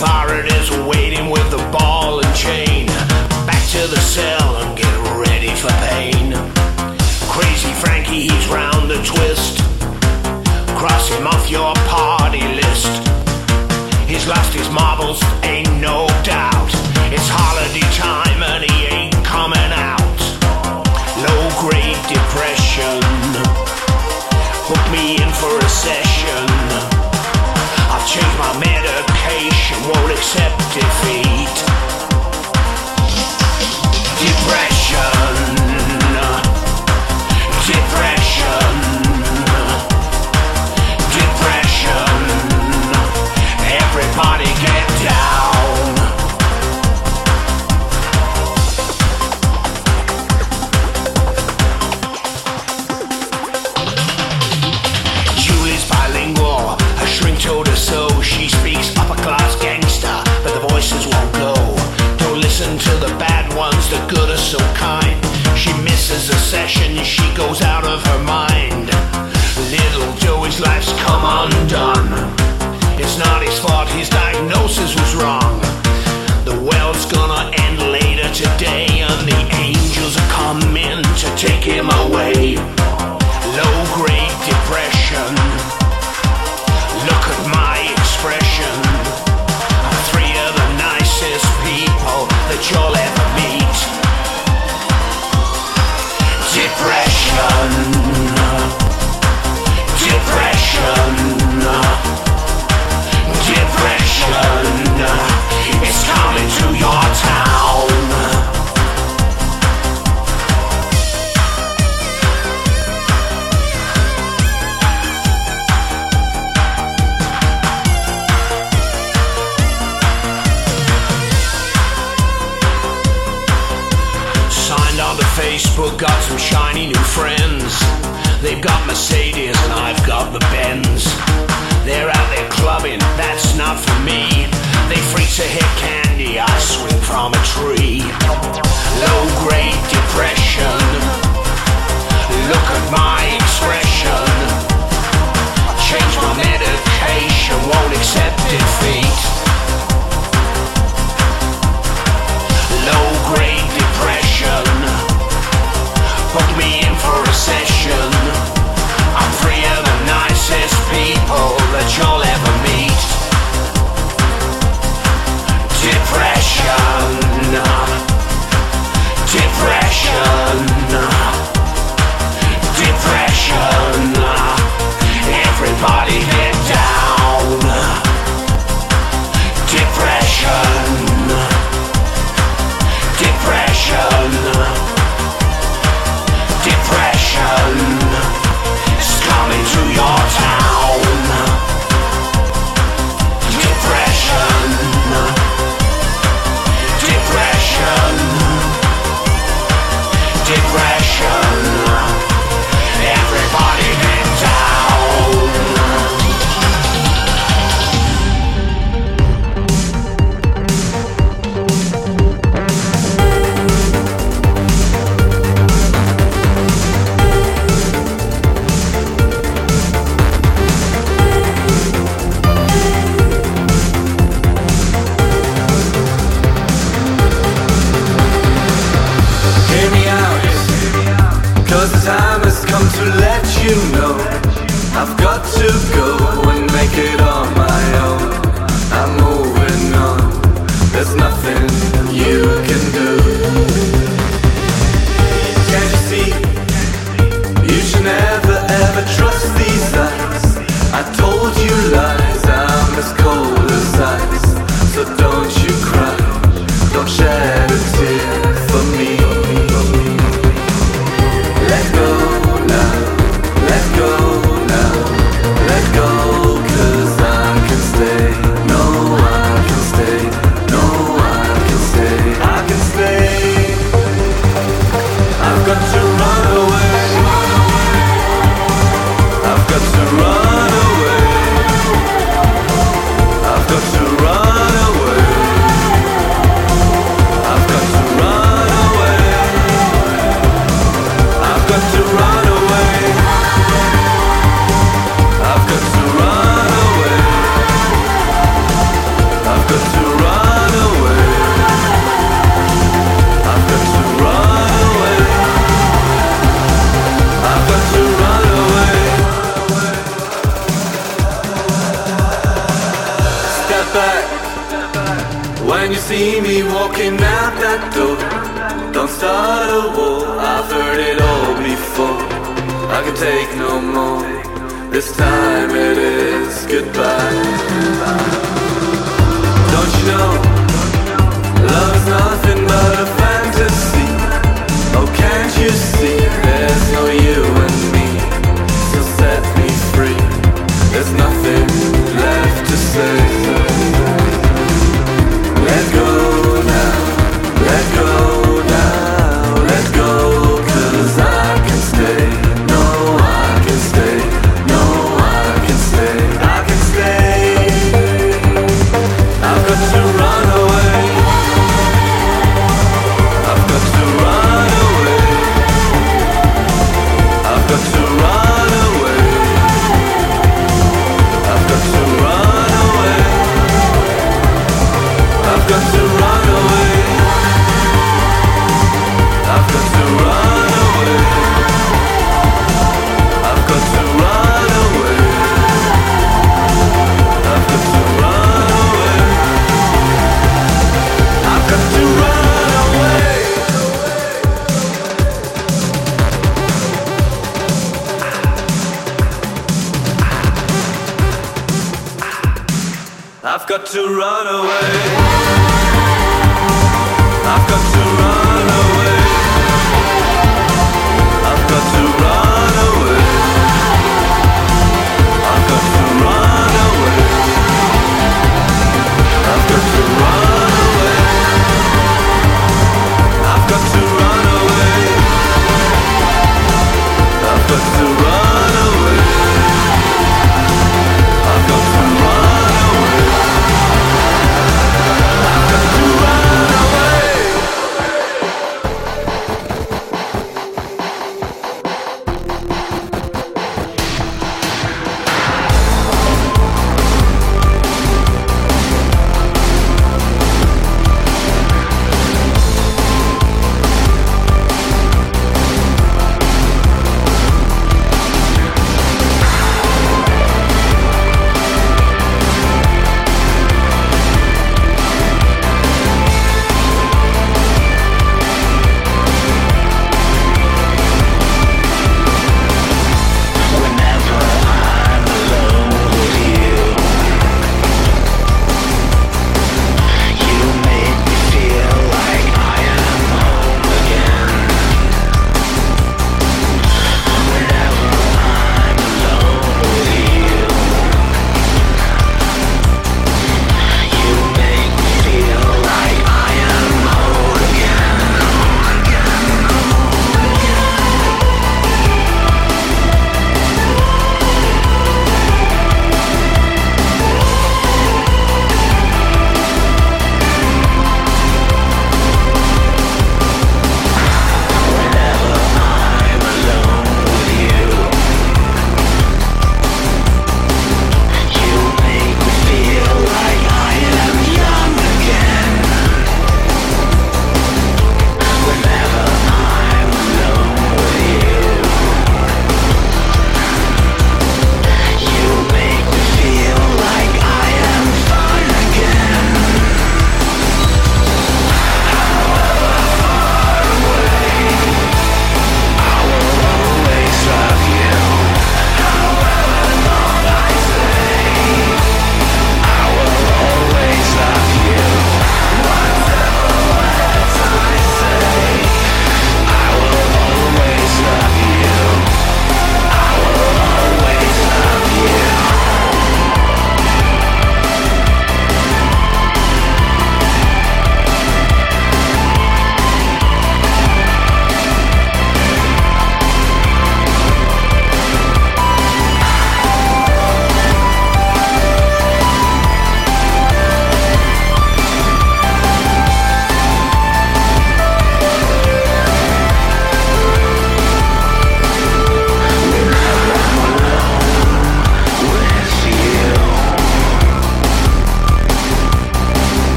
Siren is waiting with the ball and chain. Back to the cell and get ready for pain. Crazy Frankie, he's round the twist. Cross him off your party list. He's lost his marbles, ain't no doubt. It's holiday time and he ain't coming out. Low grade depression. Put me in for a session. I've changed my mind accept defeat. She goes out of her mind. Little Joey's life's come undone. It's not his fault, his diagnosis was wrong. The world's gonna end later today, and the angels are coming to take him away. Low grade depression. Look at my expression. Three of the nicest people that you'll ever It's coming to your town.